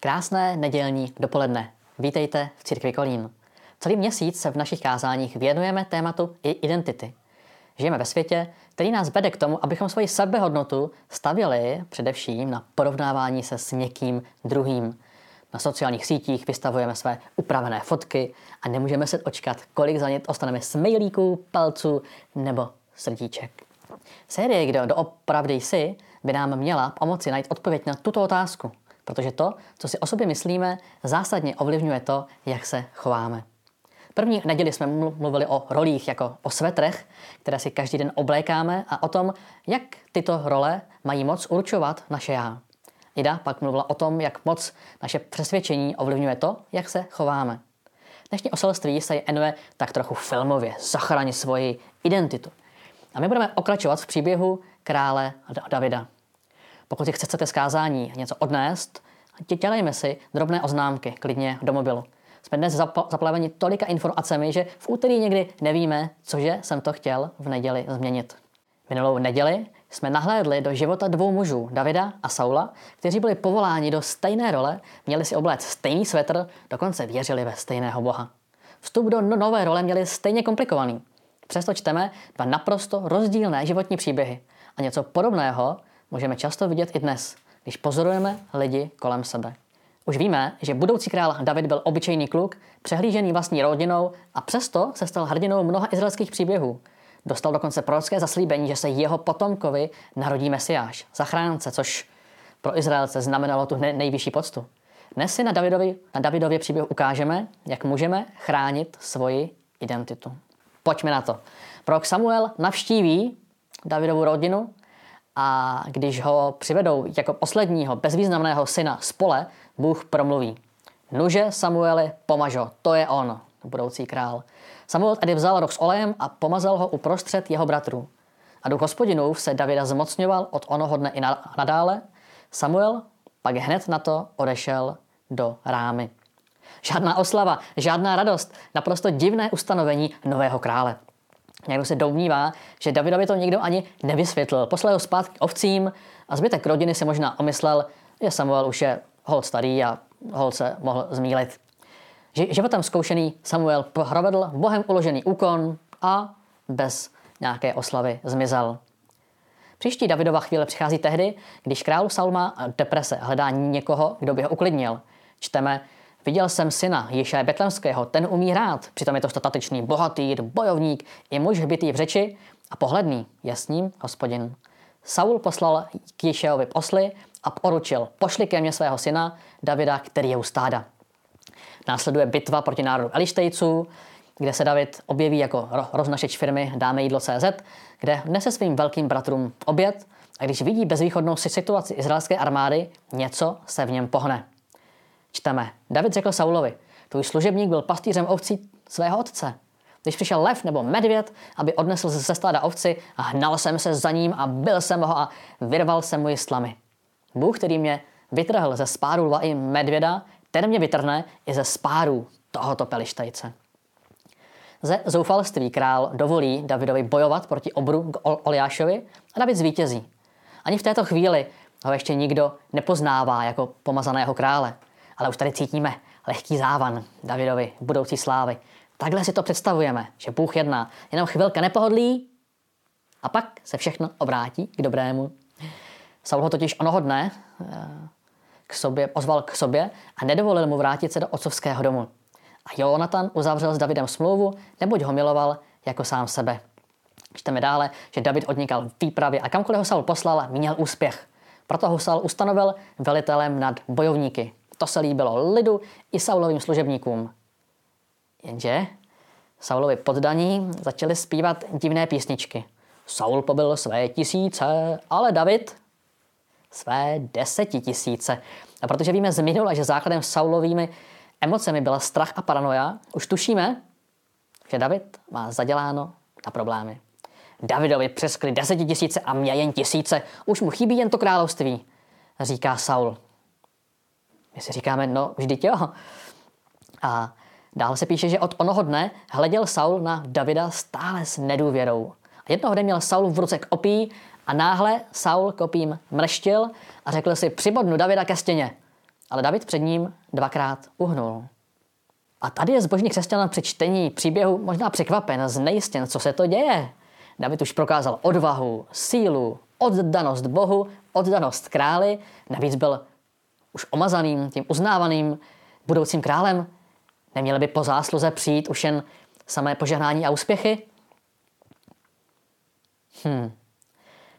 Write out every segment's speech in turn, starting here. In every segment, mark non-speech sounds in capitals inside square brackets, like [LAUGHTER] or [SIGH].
Krásné nedělní dopoledne. Vítejte v Církvi Kolín. Celý měsíc se v našich kázáních věnujeme tématu i identity. Žijeme ve světě, který nás vede k tomu, abychom svoji sebehodnotu stavěli především na porovnávání se s někým druhým. Na sociálních sítích vystavujeme své upravené fotky a nemůžeme se očkat, kolik za ně dostaneme smajlíků, palců nebo srdíček. Série Kdo doopravdy jsi by nám měla pomoci najít odpověď na tuto otázku – Protože to, co si o sobě myslíme, zásadně ovlivňuje to, jak se chováme. První neděli jsme mluvili o rolích jako o svetrech, které si každý den oblékáme a o tom, jak tyto role mají moc určovat naše já. Ida pak mluvila o tom, jak moc naše přesvědčení ovlivňuje to, jak se chováme. Dnešní oselství se jmenuje tak trochu filmově Zachrani svoji identitu. A my budeme okračovat v příběhu krále Davida. Pokud si chcete z kázání něco odnést, dělejme si drobné oznámky, klidně do mobilu. Jsme dnes zaplaveni tolika informacemi, že v úterý někdy nevíme, cože jsem to chtěl v neděli změnit. Minulou neděli jsme nahlédli do života dvou mužů, Davida a Saula, kteří byli povoláni do stejné role, měli si obléct stejný svetr, dokonce věřili ve stejného boha. Vstup do no- nové role měli stejně komplikovaný. Přesto čteme dva naprosto rozdílné životní příběhy. A něco podobného můžeme často vidět i dnes, když pozorujeme lidi kolem sebe. Už víme, že budoucí král David byl obyčejný kluk, přehlížený vlastní rodinou a přesto se stal hrdinou mnoha izraelských příběhů. Dostal dokonce prorocké zaslíbení, že se jeho potomkovi narodí Mesiáš, zachránce, což pro Izraelce znamenalo tu nejvyšší poctu. Dnes si na, Davidovi, na Davidově příběhu ukážeme, jak můžeme chránit svoji identitu. Pojďme na to. Prorok Samuel navštíví Davidovu rodinu a když ho přivedou jako posledního bezvýznamného syna z pole, Bůh promluví. Nuže Samueli, pomažo, to je on, budoucí král. Samuel tedy vzal roh s olejem a pomazal ho uprostřed jeho bratrů. A duch hospodinův se Davida zmocňoval od onoho dne i nadále. Samuel pak hned na to odešel do rámy. Žádná oslava, žádná radost, naprosto divné ustanovení nového krále. Někdo se domnívá, že Davidovi to nikdo ani nevysvětlil. Poslal ho zpátky ovcím a zbytek rodiny si možná omyslel, že Samuel už je hol starý a hol se mohl zmílit. Životem zkoušený Samuel provedl bohem uložený úkon a bez nějaké oslavy zmizel. Příští Davidova chvíle přichází tehdy, když králu Salma deprese hledá někoho, kdo by ho uklidnil. Čteme, Viděl jsem syna Ježíše Betlemského, ten umí hrát, přitom je to statečný bohatý, bojovník, je muž bytý v řeči a pohledný, je s ním hospodin. Saul poslal k Ježíšejovi posly a poručil, pošli ke mně svého syna Davida, který je u stáda. Následuje bitva proti národu Elištejců, kde se David objeví jako roznašeč firmy Dáme jídlo CZ, kde nese svým velkým bratrům oběd a když vidí bezvýchodnou situaci izraelské armády, něco se v něm pohne. Čteme. David řekl Saulovi, tvůj služebník byl pastýřem ovcí svého otce. Když přišel lev nebo medvěd, aby odnesl ze stáda ovci a hnal jsem se za ním a byl jsem ho a vyrval jsem mu slamy. Bůh, který mě vytrhl ze spáru lva i medvěda, ten mě vytrhne i ze spáru tohoto pelištajce. Ze zoufalství král dovolí Davidovi bojovat proti obru Oliášovi a David zvítězí. Ani v této chvíli ho ještě nikdo nepoznává jako pomazaného krále ale už tady cítíme lehký závan Davidovi, budoucí slávy. Takhle si to představujeme, že Bůh jedná. Jenom chvilka nepohodlí a pak se všechno obrátí k dobrému. Saul ho totiž onoho dne eh, k sobě, pozval k sobě a nedovolil mu vrátit se do otcovského domu. A Jonatan uzavřel s Davidem smlouvu, neboť ho miloval jako sám sebe. Čteme dále, že David odnikal v výpravě a kamkoliv ho Saul poslal, měl úspěch. Proto ho Saul ustanovil velitelem nad bojovníky, to se líbilo lidu i Saulovým služebníkům. Jenže Saulovi poddaní začali zpívat divné písničky. Saul pobyl své tisíce, ale David své desetitisíce. A protože víme z minula, že základem Saulovými emocemi byla strach a paranoia, už tušíme, že David má zaděláno na problémy. Davidovi přeskli desetitisíce a mě jen tisíce, už mu chybí jen to království, říká Saul. My si říkáme, no vždyť jo. A dále se píše, že od onoho dne hleděl Saul na Davida stále s nedůvěrou. A jednoho dne měl Saul v ruce opí a náhle Saul kopím mrštil a řekl si, přibodnu Davida ke stěně. ale David před ním dvakrát uhnul. A tady je zbožný křesťan při čtení příběhu možná překvapen, znejistěn, co se to děje. David už prokázal odvahu, sílu, oddanost Bohu, oddanost králi, navíc byl už omazaným, tím uznávaným budoucím králem. Neměli by po zásluze přijít už jen samé požehnání a úspěchy? Hm.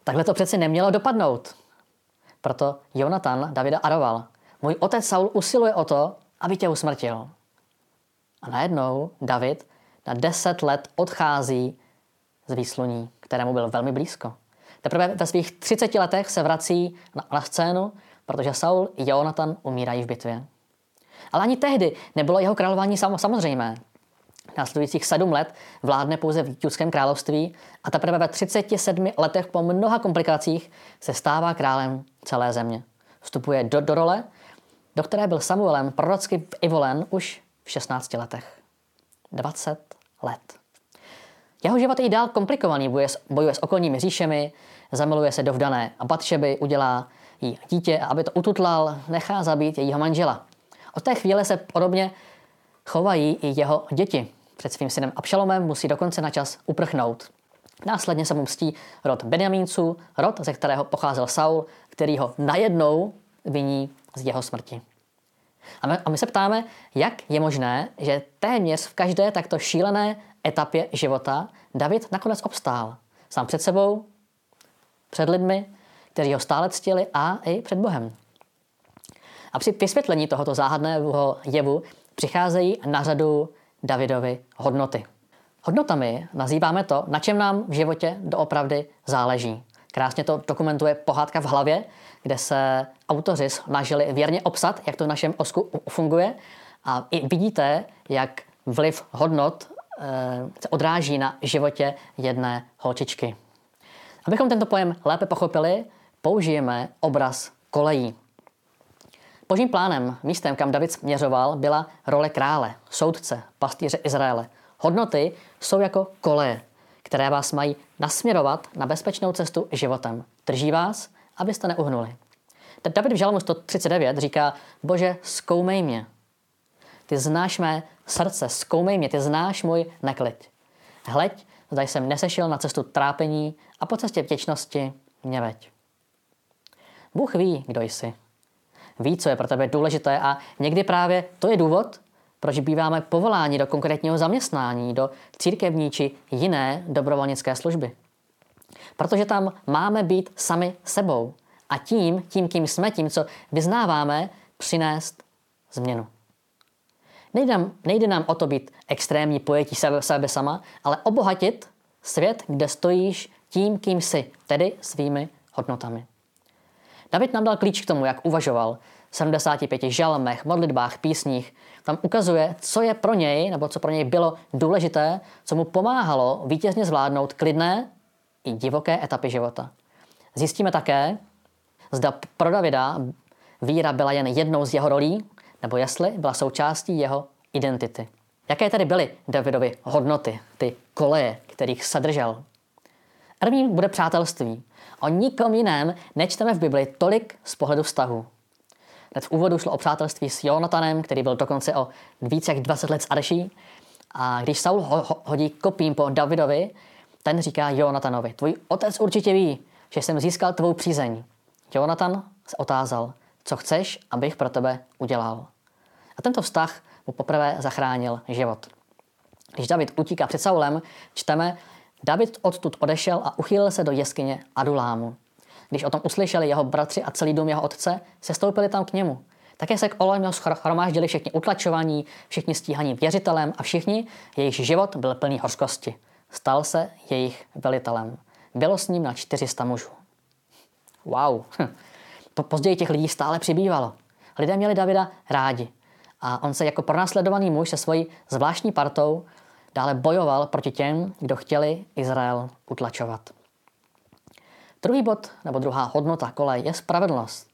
Takhle to přeci nemělo dopadnout. Proto Jonatan Davida aroval. Můj otec Saul usiluje o to, aby tě usmrtil. A najednou David na deset let odchází z výsluní, kterému byl velmi blízko. Teprve ve svých 30 letech se vrací na, na scénu, protože Saul i Jonatan umírají v bitvě. Ale ani tehdy nebylo jeho králování sam, samozřejmé. Následujících sedm let vládne pouze v Judském království a teprve ve 37 letech po mnoha komplikacích se stává králem celé země. Vstupuje do, do role, do které byl Samuelem prorocky vyvolen už v 16 letech. 20 let. Jeho život je i dál komplikovaný, bojuje s, bojuje s okolními říšemi, zamiluje se do vdané a Batšeby, udělá jí dítě a aby to ututlal, nechá zabít jejího manžela. Od té chvíle se podobně chovají i jeho děti. Před svým synem Abšalomem musí dokonce na čas uprchnout. Následně se mu mstí rod Benjamínců, rod, ze kterého pocházel Saul, který ho najednou viní z jeho smrti. A my, a my se ptáme, jak je možné, že téměř v každé takto šílené etapě života David nakonec obstál. Sám před sebou, před lidmi, kteří ho stále ctili a i před Bohem. A při vysvětlení tohoto záhadného jevu přicházejí na řadu Davidovy hodnoty. Hodnotami nazýváme to, na čem nám v životě doopravdy záleží. Krásně to dokumentuje pohádka v hlavě, kde se autoři snažili věrně obsat, jak to v našem osku funguje. A i vidíte, jak vliv hodnot e, se odráží na životě jedné holčičky. Abychom tento pojem lépe pochopili, použijeme obraz kolejí. Božím plánem, místem, kam David směřoval, byla role krále, soudce, pastýře Izraele. Hodnoty jsou jako koleje, které vás mají nasměrovat na bezpečnou cestu životem. Drží vás, abyste neuhnuli. David v Žalmu 139 říká, bože, zkoumej mě. Ty znáš mé srdce, zkoumej mě, ty znáš můj neklid. Hleď, zda jsem nesešel na cestu trápení a po cestě vděčnosti mě veď. Bůh ví, kdo jsi. Ví, co je pro tebe důležité a někdy právě to je důvod, proč býváme povoláni do konkrétního zaměstnání, do církevní či jiné dobrovolnické služby. Protože tam máme být sami sebou a tím, tím, kým jsme, tím, co vyznáváme, přinést změnu. Nejde nám, nejde nám o to být extrémní pojetí sebe, sebe sama, ale obohatit svět, kde stojíš tím, kým jsi, tedy svými hodnotami. David nám dal klíč k tomu, jak uvažoval. V 75 žalmech, modlitbách, písních. Tam ukazuje, co je pro něj, nebo co pro něj bylo důležité, co mu pomáhalo vítězně zvládnout klidné i divoké etapy života. Zjistíme také, zda pro Davida víra byla jen jednou z jeho rolí, nebo jestli byla součástí jeho identity. Jaké tedy byly Davidovy hodnoty, ty koleje, kterých se držel? První bude přátelství. O nikom jiném nečteme v Bibli tolik z pohledu vztahu. Hned v úvodu šlo o přátelství s Jonatanem, který byl dokonce o více jak 20 let starší. A když Saul ho, ho, hodí kopím po Davidovi, ten říká Jonatanovi, tvůj otec určitě ví, že jsem získal tvou přízeň. Jonatan se otázal, co chceš, abych pro tebe udělal. A tento vztah mu poprvé zachránil život. Když David utíká před Saulem, čteme, David odtud odešel a uchýlil se do jeskyně Adulámu. Když o tom uslyšeli jeho bratři a celý dům jeho otce, se stoupili tam k němu. Také se k Olejmu schromáždili všichni utlačovaní, všichni stíhaní věřitelem a všichni, jejichž život byl plný hořkosti. Stal se jejich velitelem. Bylo s ním na 400 mužů. Wow. To později těch lidí stále přibývalo. Lidé měli Davida rádi. A on se jako pronásledovaný muž se svojí zvláštní partou dále bojoval proti těm, kdo chtěli Izrael utlačovat. Druhý bod, nebo druhá hodnota kole je spravedlnost.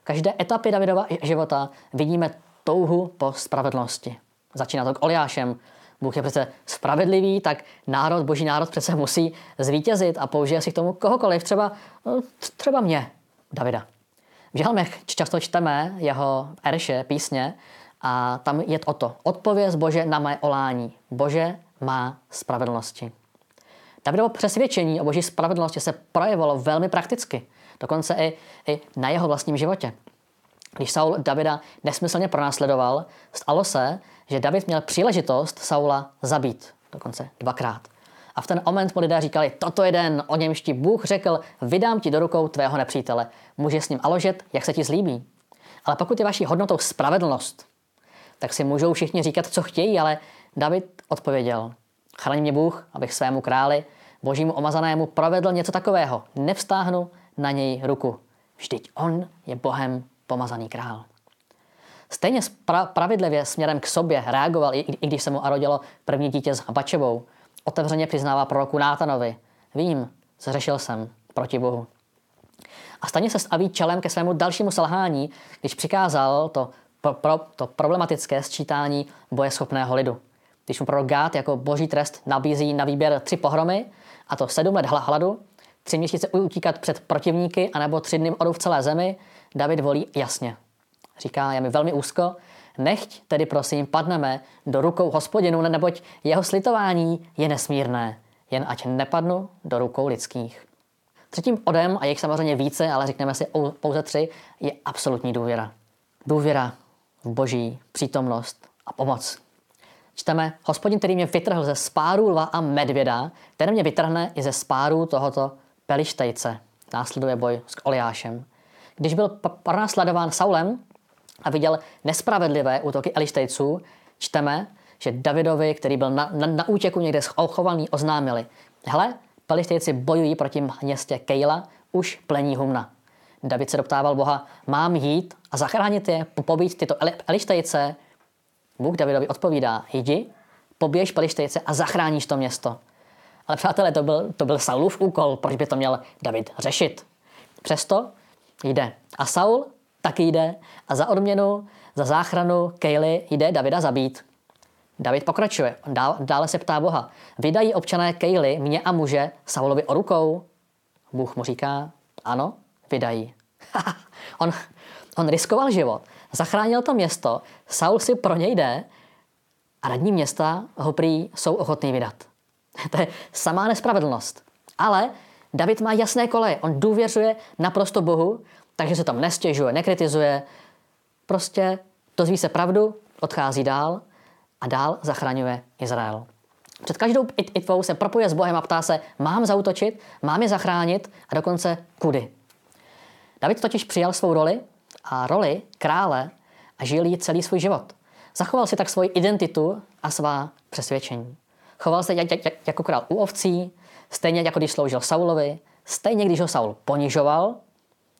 V každé etapě Davidova života vidíme touhu po spravedlnosti. Začíná to k Oliášem. Bůh je přece spravedlivý, tak národ, boží národ přece musí zvítězit a použije si k tomu kohokoliv, třeba, no, třeba mě, Davida. V žalmech často čteme jeho erše, písně, a tam je o to. Odpověz Bože na mé olání. Bože má spravedlnosti. Davidovo přesvědčení o boží spravedlnosti se projevilo velmi prakticky. Dokonce i, i na jeho vlastním životě. Když Saul Davida nesmyslně pronásledoval, stalo se, že David měl příležitost Saula zabít. Dokonce dvakrát. A v ten moment mu lidé říkali, toto je den, o němž ti Bůh řekl, vydám ti do rukou tvého nepřítele. Můžeš s ním aložet, jak se ti zlíbí. Ale pokud je vaší hodnotou spravedlnost, tak si můžou všichni říkat, co chtějí, ale David odpověděl, chraň mě Bůh, abych svému králi, božímu omazanému, provedl něco takového. Nevstáhnu na něj ruku. Vždyť on je Bohem pomazaný král. Stejně pra- pravidlivě směrem k sobě reagoval, i, i když se mu arodilo první dítě s Bačevou. Otevřeně přiznává proroku Nátanovi. Vím, zřešil jsem proti Bohu. A stejně se staví čelem ke svému dalšímu selhání, když přikázal to, pro, pro, to problematické sčítání bojeschopného lidu. Když mu prorok Gát jako boží trest nabízí na výběr tři pohromy, a to sedm let hladu, tři měsíce utíkat před protivníky, anebo tři dny odu v celé zemi, David volí jasně. Říká, je mi velmi úzko, nechť tedy prosím padneme do rukou hospodinu, neboť jeho slitování je nesmírné, jen ať nepadnu do rukou lidských. Třetím odem, a jich samozřejmě více, ale řekneme si pouze tři, je absolutní důvěra. Důvěra v boží přítomnost a pomoc. Čteme, hospodin, který mě vytrhl ze spáru lva a medvěda, ten mě vytrhne i ze spáru tohoto pelištejce. Následuje boj s Oliášem. Když byl pronásledován Saulem a viděl nespravedlivé útoky Elištejců, čteme, že Davidovi, který byl na, na, na útěku někde schovaný, oznámili. Hele, Pelištejci bojují proti městě Kejla, už plení humna. David se doptával Boha, mám jít a zachránit je, pobít tyto Elištejce? Bůh Davidovi odpovídá, jdi, poběž Pelištejce a zachráníš to město. Ale přátelé, to byl, to byl Saulův úkol, proč by to měl David řešit. Přesto jde. A Saul taky jde a za odměnu, za záchranu Kejly jde Davida zabít. David pokračuje. Dále se ptá Boha. Vydají občané Kejly mě a muže Saulovi o rukou? Bůh mu říká, ano, vydají. [LAUGHS] on, on riskoval život, zachránil to město, Saul si pro něj jde a radní města ho prý jsou ochotný vydat. [LAUGHS] to je samá nespravedlnost. Ale David má jasné koleje, on důvěřuje naprosto Bohu, takže se tam nestěžuje, nekritizuje, prostě dozví se pravdu, odchází dál a dál zachraňuje Izrael. Před každou itvou se propuje s Bohem a ptá se, mám zautočit, mám je zachránit a dokonce kudy. David totiž přijal svou roli a roli krále a žil jí celý svůj život. Zachoval si tak svoji identitu a svá přesvědčení. Choval se jako král u ovcí, stejně jako když sloužil Saulovi, stejně když ho Saul ponižoval,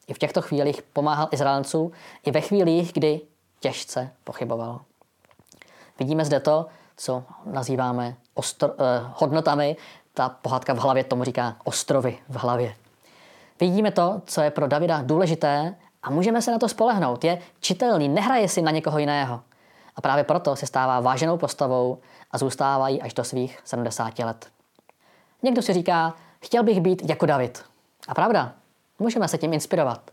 i v těchto chvílích pomáhal Izraelcům, i ve chvílích, kdy těžce pochyboval. Vidíme zde to, co nazýváme ostro, eh, hodnotami. Ta pohádka v hlavě tomu říká ostrovy v hlavě. Vidíme to, co je pro Davida důležité a můžeme se na to spolehnout. Je čitelný, nehraje si na někoho jiného. A právě proto se stává váženou postavou a zůstávají až do svých 70 let. Někdo si říká, chtěl bych být jako David. A pravda, můžeme se tím inspirovat.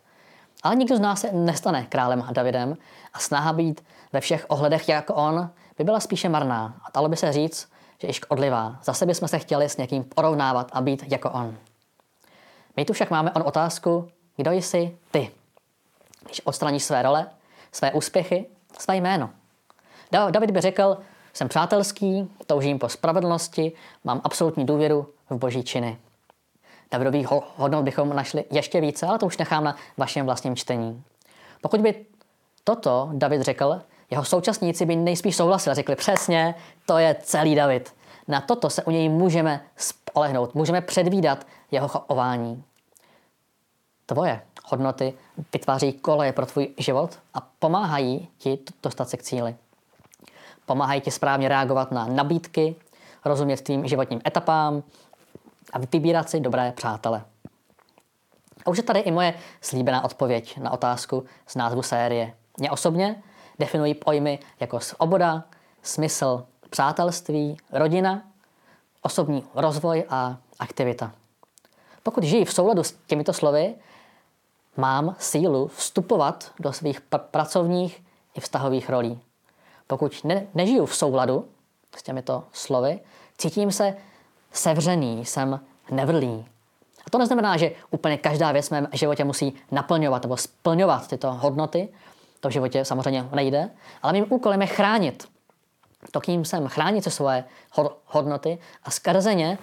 Ale nikdo z nás se nestane králem a Davidem a snaha být ve všech ohledech jako on by byla spíše marná. A dalo by se říct, že i škodlivá. Zase bychom se chtěli s někým porovnávat a být jako on. My tu však máme on otázku, kdo jsi ty? Když odstraníš své role, své úspěchy, své jméno. David by řekl, jsem přátelský, toužím po spravedlnosti, mám absolutní důvěru v boží činy. Davidových hodnot bychom našli ještě více, ale to už nechám na vašem vlastním čtení. Pokud by toto David řekl, jeho současníci by nejspíš souhlasili, řekli přesně, to je celý David. Na toto se u něj můžeme spolehnout, můžeme předvídat jeho chování. Tvoje hodnoty vytváří koleje pro tvůj život a pomáhají ti dostat se k cíli. Pomáhají ti správně reagovat na nabídky, rozumět tvým životním etapám a vybírat si dobré přátele. A už je tady i moje slíbená odpověď na otázku z názvu série. Mě osobně definují pojmy jako svoboda, smysl, přátelství, rodina, osobní rozvoj a aktivita. Pokud žijí v souladu s těmito slovy, mám sílu vstupovat do svých pr- pracovních i vztahových rolí. Pokud ne- nežiju v souladu s těmito slovy, cítím se sevřený, jsem nevrlý. A to neznamená, že úplně každá věc v mém životě musí naplňovat nebo splňovat tyto hodnoty. To v životě samozřejmě nejde. Ale mým úkolem je chránit. To, kým jsem, chránit se svoje hodnoty a skrze ně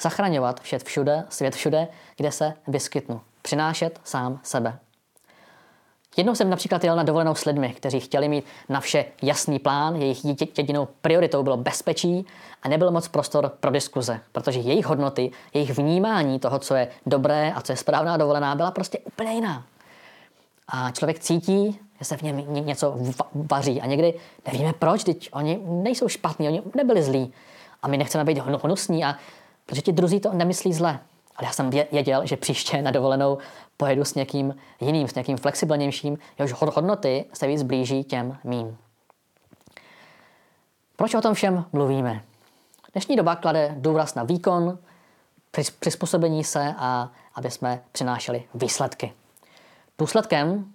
zachraňovat vše všude, svět všude, kde se vyskytnu. Přinášet sám sebe. Jednou jsem například jel na dovolenou s lidmi, kteří chtěli mít na vše jasný plán, jejich jedinou prioritou bylo bezpečí a nebyl moc prostor pro diskuze, protože jejich hodnoty, jejich vnímání toho, co je dobré a co je správná dovolená, byla prostě úplně jiná. A člověk cítí, že se v něm něco vaří a někdy nevíme proč, teď oni nejsou špatní, oni nebyli zlí a my nechceme být hnusní a protože ti druzí to nemyslí zle. Ale já jsem věděl, že příště na dovolenou pojedu s někým jiným, s někým flexibilnějším, jehož hodnoty se víc blíží těm mým. Proč o tom všem mluvíme? Dnešní doba klade důraz na výkon, přizpůsobení se a aby jsme přinášeli výsledky. Důsledkem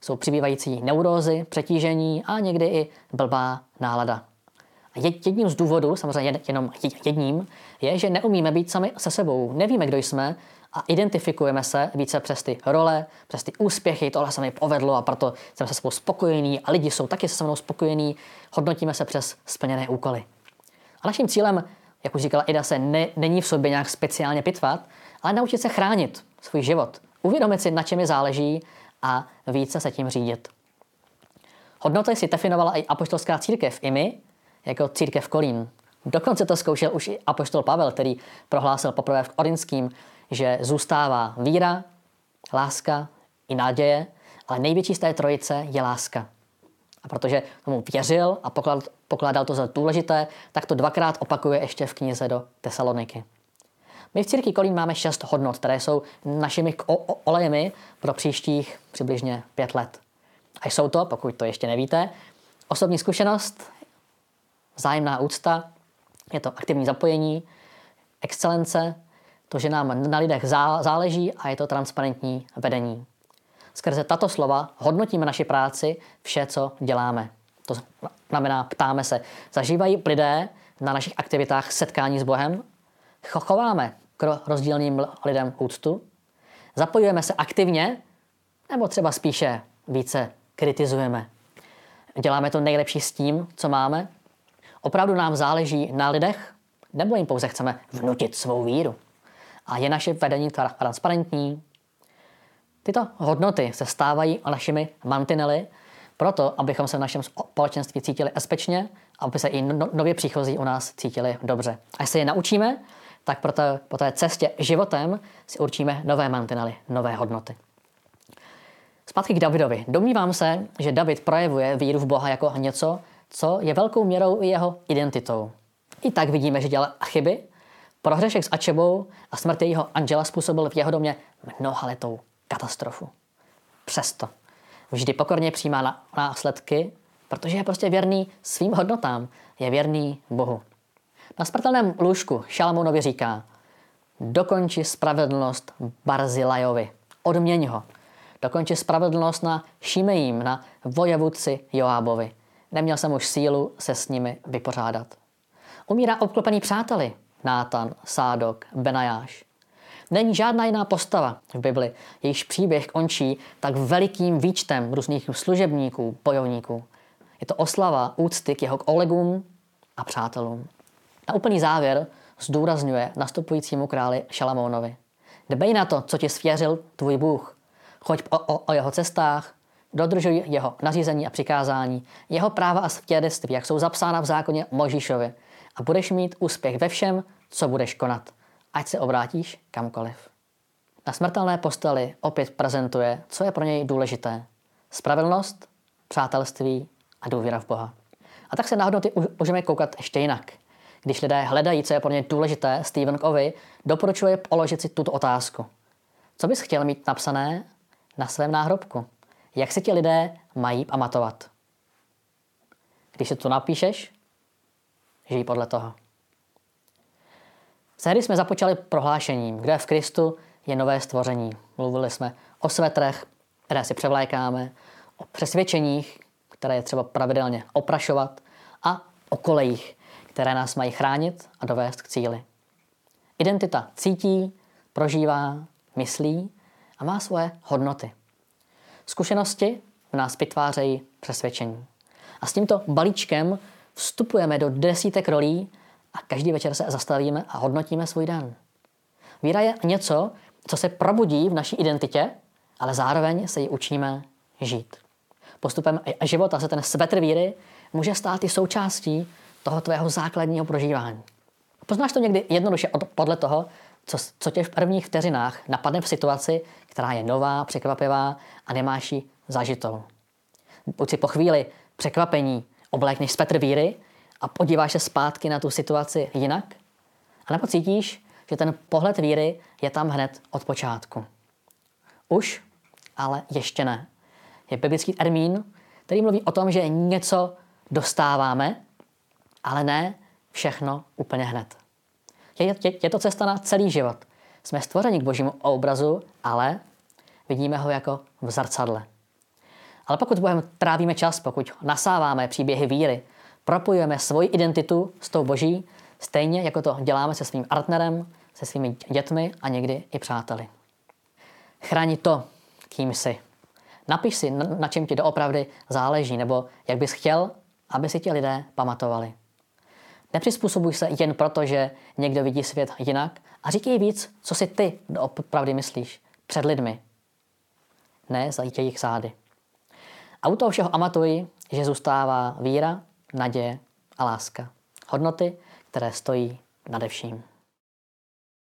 jsou přibývající neurózy, přetížení a někdy i blbá nálada. Jedním z důvodů, samozřejmě jenom jedním, je, že neumíme být sami se sebou. Nevíme, kdo jsme a identifikujeme se více přes ty role, přes ty úspěchy, tohle se mi povedlo a proto jsem se sebou spokojený a lidi jsou taky se mnou spokojení. Hodnotíme se přes splněné úkoly. A naším cílem, jak už říkala Ida, se ne, není v sobě nějak speciálně pitvat, ale naučit se chránit svůj život. Uvědomit si, na čem je záleží a více se tím řídit. Hodnoty si definovala i apoštolská církev i my, jako církev Kolín. Dokonce to zkoušel už i apoštol Pavel, který prohlásil poprvé v Korinským, že zůstává víra, láska i naděje, ale největší z té trojice je láska. A protože tomu věřil a pokládal to za důležité, tak to dvakrát opakuje ještě v knize do Tesaloniky. My v církvi Kolín máme šest hodnot, které jsou našimi olejemi pro příštích přibližně pět let. A jsou to, pokud to ještě nevíte, osobní zkušenost, vzájemná úcta, je to aktivní zapojení, excelence, to, že nám na lidech záleží a je to transparentní vedení. Skrze tato slova hodnotíme naši práci, vše, co děláme. To znamená, ptáme se, zažívají lidé na našich aktivitách setkání s Bohem? Chováme k rozdílným lidem úctu? Zapojujeme se aktivně? Nebo třeba spíše více kritizujeme? Děláme to nejlepší s tím, co máme? Opravdu nám záleží na lidech? Nebo jim pouze chceme vnutit svou víru? A je naše vedení transparentní? Tyto hodnoty se stávají našimi mantinely, proto, abychom se v našem společenství cítili bezpečně, aby se i no, nově příchozí u nás cítili dobře. A jestli je naučíme, tak po té, po té cestě životem si určíme nové mantinely, nové hodnoty. Zpátky k Davidovi. Domnívám se, že David projevuje víru v Boha jako něco, co je velkou měrou i jeho identitou. I tak vidíme, že dělal chyby. Prohřešek s Ačebou a smrt jejího Angela způsobil v jeho domě mnohaletou katastrofu. Přesto vždy pokorně přijímá následky, protože je prostě věrný svým hodnotám, je věrný Bohu. Na smrtelném lůžku Šalamounovi říká, dokonči spravedlnost Barzilajovi, odměň ho. Dokonči spravedlnost na Šimejím, na vojevůdci Joábovi. Neměl jsem už sílu se s nimi vypořádat. Umírá obklopený přáteli, Nátan, Sádok, Benajáš. Není žádná jiná postava v Bibli, jejíž příběh končí tak velikým výčtem různých služebníků, bojovníků. Je to oslava úcty k jeho kolegům a přátelům. Na úplný závěr zdůrazňuje nastupujícímu králi Šalamónovi. Dbej na to, co ti svěřil tvůj Bůh. Choď o, o, o jeho cestách, dodržuj jeho nařízení a přikázání, jeho práva a svědectví, jak jsou zapsána v zákoně Možíšovi a budeš mít úspěch ve všem, co budeš konat, ať se obrátíš kamkoliv. Na smrtelné posteli opět prezentuje, co je pro něj důležité. Spravedlnost, přátelství a důvěra v Boha. A tak se na hodnoty můžeme koukat ještě jinak. Když lidé hledají, co je pro ně důležité, Stephen Covey doporučuje položit si tuto otázku. Co bys chtěl mít napsané na svém náhrobku? Jak se ti lidé mají pamatovat? Když si to napíšeš, žij podle toho. Sérii jsme započali prohlášením, kde v Kristu je nové stvoření. Mluvili jsme o svetrech, které si převlékáme, o přesvědčeních, které je třeba pravidelně oprašovat a o kolejích, které nás mají chránit a dovést k cíli. Identita cítí, prožívá, myslí a má svoje hodnoty. Zkušenosti v nás vytvářejí přesvědčení. A s tímto balíčkem vstupujeme do desítek rolí a každý večer se zastavíme a hodnotíme svůj den. Víra je něco, co se probudí v naší identitě, ale zároveň se ji učíme žít. Postupem života se ten svetr víry může stát i součástí toho tvého základního prožívání. Poznáš to někdy jednoduše podle toho, co, co tě v prvních vteřinách napadne v situaci, která je nová, překvapivá a nemáš ji zažitou. Buď si po chvíli překvapení oblékneš svetr víry a podíváš se zpátky na tu situaci jinak, a nebo cítíš, že ten pohled víry je tam hned od počátku. Už, ale ještě ne. Je biblický termín, který mluví o tom, že něco dostáváme, ale ne všechno úplně hned. Je, je, je to cesta na celý život. Jsme stvořeni k božímu obrazu, ale vidíme ho jako v zrcadle. Ale pokud s Bohem trávíme čas, pokud nasáváme příběhy víry, propojujeme svoji identitu s tou boží, stejně jako to děláme se svým partnerem, se svými dětmi a někdy i přáteli. Chrání to, kým jsi. Napiš si, na čem ti doopravdy záleží, nebo jak bys chtěl, aby si ti lidé pamatovali. Nepřizpůsobuj se jen proto, že někdo vidí svět jinak a říkej víc, co si ty doopravdy myslíš před lidmi. Ne za jejich zády. A u toho všeho amatuj, že zůstává víra, naděje a láska. Hodnoty, které stojí nade vším.